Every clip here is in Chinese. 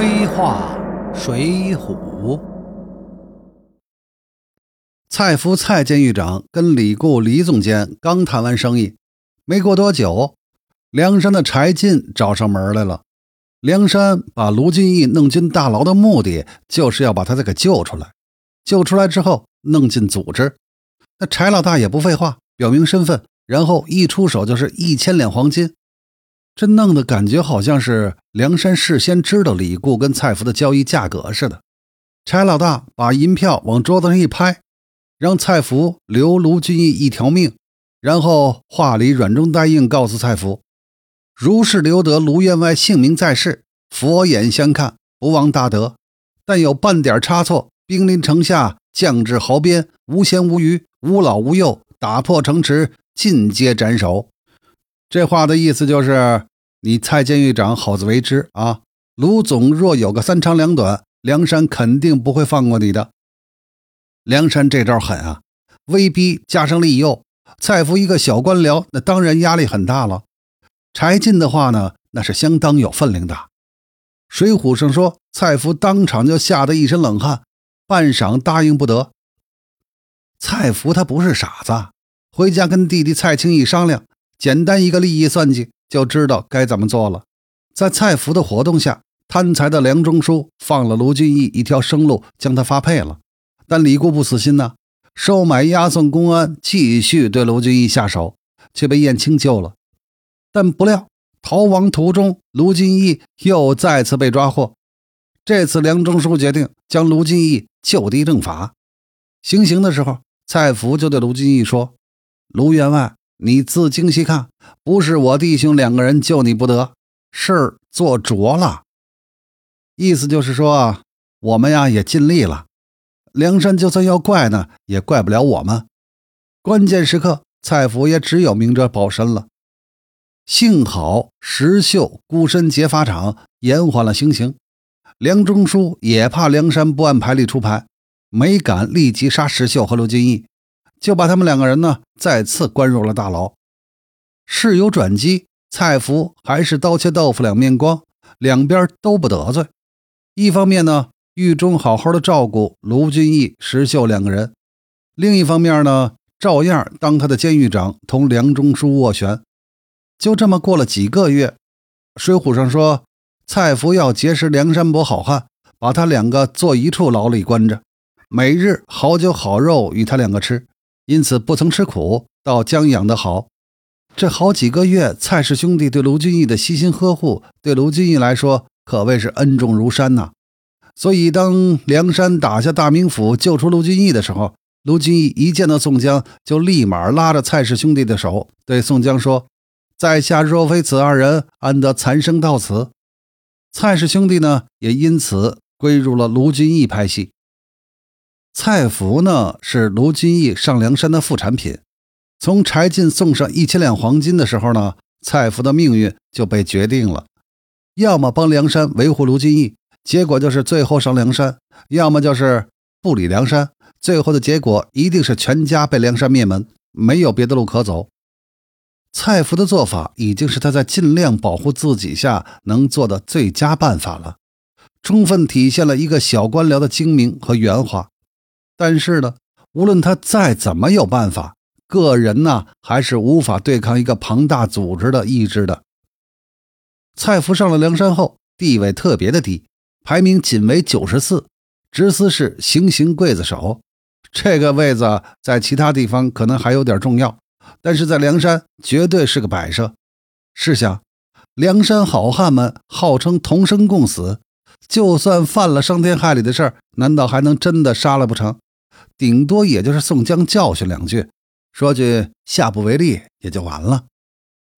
飞画水浒。蔡福蔡监狱长跟李固李总监刚谈完生意，没过多久，梁山的柴进找上门来了。梁山把卢俊义弄进大牢的目的，就是要把他再给救出来。救出来之后，弄进组织。那柴老大也不废话，表明身份，然后一出手就是一千两黄金。这弄得感觉好像是梁山事先知道李固跟蔡福的交易价格似的。柴老大把银票往桌子上一拍，让蔡福留卢俊义一条命，然后话里软中带硬，告诉蔡福：“如是留得卢员外性命在世，佛眼相看，不忘大德；但有半点差错，兵临城下，将至壕边，无闲无余，无老无幼，打破城池，尽皆斩首。”这话的意思就是，你蔡监狱长好自为之啊！卢总若有个三长两短，梁山肯定不会放过你的。梁山这招狠啊，威逼加上利诱，蔡福一个小官僚，那当然压力很大了。柴进的话呢，那是相当有分量的。水浒上说，蔡福当场就吓得一身冷汗，半晌答应不得。蔡福他不是傻子，回家跟弟弟蔡青一商量。简单一个利益算计，就知道该怎么做了。在蔡福的活动下，贪财的梁中书放了卢俊义一条生路，将他发配了。但李固不死心呐，收买押送公安，继续对卢俊义下手，却被燕青救了。但不料逃亡途中，卢俊义又再次被抓获。这次梁中书决定将卢俊义就地正法。行刑的时候，蔡福就对卢俊义说：“卢员外。”你自精细看，不是我弟兄两个人救你不得，事儿做着了。意思就是说，我们呀也尽力了，梁山就算要怪呢，也怪不了我们。关键时刻，蔡福也只有明哲保身了。幸好石秀孤身劫法场，延缓了行刑。梁中书也怕梁山不按牌理出牌，没敢立即杀石秀和刘金义。就把他们两个人呢再次关入了大牢。事有转机，蔡福还是刀切豆腐两面光，两边都不得罪。一方面呢，狱中好好的照顾卢俊义、石秀两个人；另一方面呢，照样当他的监狱长，同梁中书斡旋。就这么过了几个月，《水浒》上说，蔡福要结识梁山伯好汉，把他两个坐一处牢里关着，每日好酒好肉与他两个吃。因此不曾吃苦，倒将养得好。这好几个月，蔡氏兄弟对卢俊义的悉心呵护，对卢俊义来说可谓是恩重如山呐。所以，当梁山打下大名府，救出卢俊义的时候，卢俊义一见到宋江，就立马拉着蔡氏兄弟的手，对宋江说：“在下若非此二人，安得残生到此？”蔡氏兄弟呢，也因此归入了卢俊义派系。蔡福呢是卢俊义上梁山的副产品。从柴进送上一千两黄金的时候呢，蔡福的命运就被决定了：要么帮梁山维护卢俊义，结果就是最后上梁山；要么就是不理梁山，最后的结果一定是全家被梁山灭门，没有别的路可走。蔡福的做法已经是他在尽量保护自己下能做的最佳办法了，充分体现了一个小官僚的精明和圆滑。但是呢，无论他再怎么有办法，个人呢还是无法对抗一个庞大组织的意志的。蔡福上了梁山后，地位特别的低，排名仅为九十四，职司是行刑刽子手。这个位子在其他地方可能还有点重要，但是在梁山绝对是个摆设。试想，梁山好汉们号称同生共死，就算犯了伤天害理的事儿，难道还能真的杀了不成？顶多也就是宋江教训两句，说句下不为例也就完了。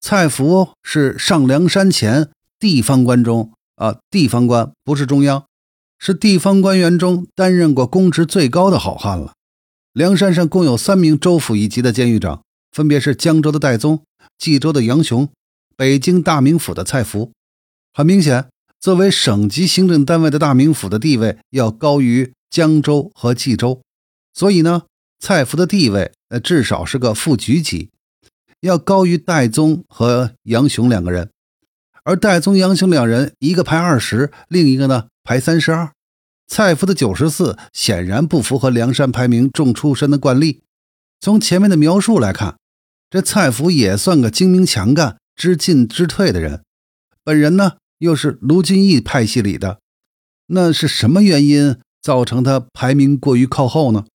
蔡福是上梁山前地方官中啊，地方官不是中央，是地方官员中担任过公职最高的好汉了。梁山上共有三名州府一级的监狱长，分别是江州的戴宗、冀州的杨雄、北京大名府的蔡福。很明显，作为省级行政单位的大名府的地位要高于江州和冀州。所以呢，蔡福的地位，呃，至少是个副局级，要高于戴宗和杨雄两个人。而戴宗、杨雄两人，一个排二十，另一个呢排三十二，蔡福的九十四显然不符合梁山排名重出身的惯例。从前面的描述来看，这蔡福也算个精明强干、知进知退的人。本人呢，又是卢俊义派系里的，那是什么原因造成他排名过于靠后呢？《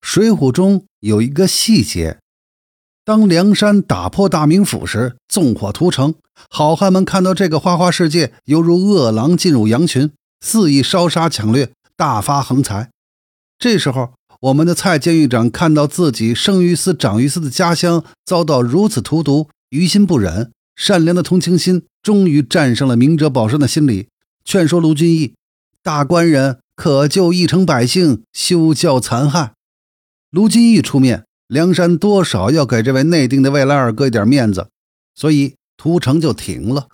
水浒》中有一个细节：当梁山打破大名府时，纵火屠城，好汉们看到这个花花世界，犹如饿狼进入羊群，肆意烧杀抢掠，大发横财。这时候，我们的蔡监狱长看到自己生于斯、长于斯的家乡遭到如此荼毒，于心不忍。善良的同情心终于战胜了明哲保身的心理，劝说卢俊义：“大官人可救一城百姓，休教残害。”卢俊义出面，梁山多少要给这位内定的未来二哥一点面子，所以屠城就停了。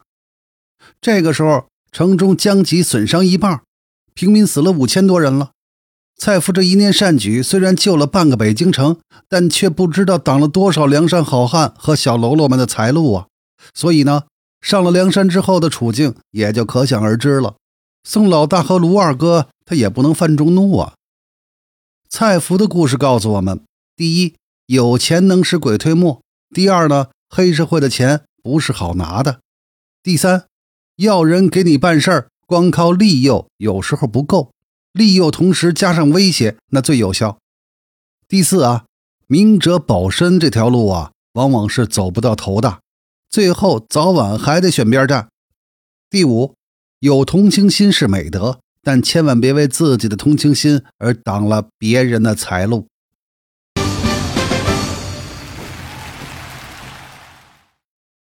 这个时候，城中将及损伤一半，平民死了五千多人了。蔡福这一念善举，虽然救了半个北京城，但却不知道挡了多少梁山好汉和小喽啰们的财路啊！所以呢，上了梁山之后的处境也就可想而知了。宋老大和卢二哥，他也不能犯众怒啊。蔡福的故事告诉我们：第一，有钱能使鬼推磨；第二呢，黑社会的钱不是好拿的；第三，要人给你办事儿，光靠利诱有时候不够，利诱同时加上威胁，那最有效。第四啊，明哲保身这条路啊，往往是走不到头的。最后早晚还得选边站。第五，有同情心是美德，但千万别为自己的同情心而挡了别人的财路。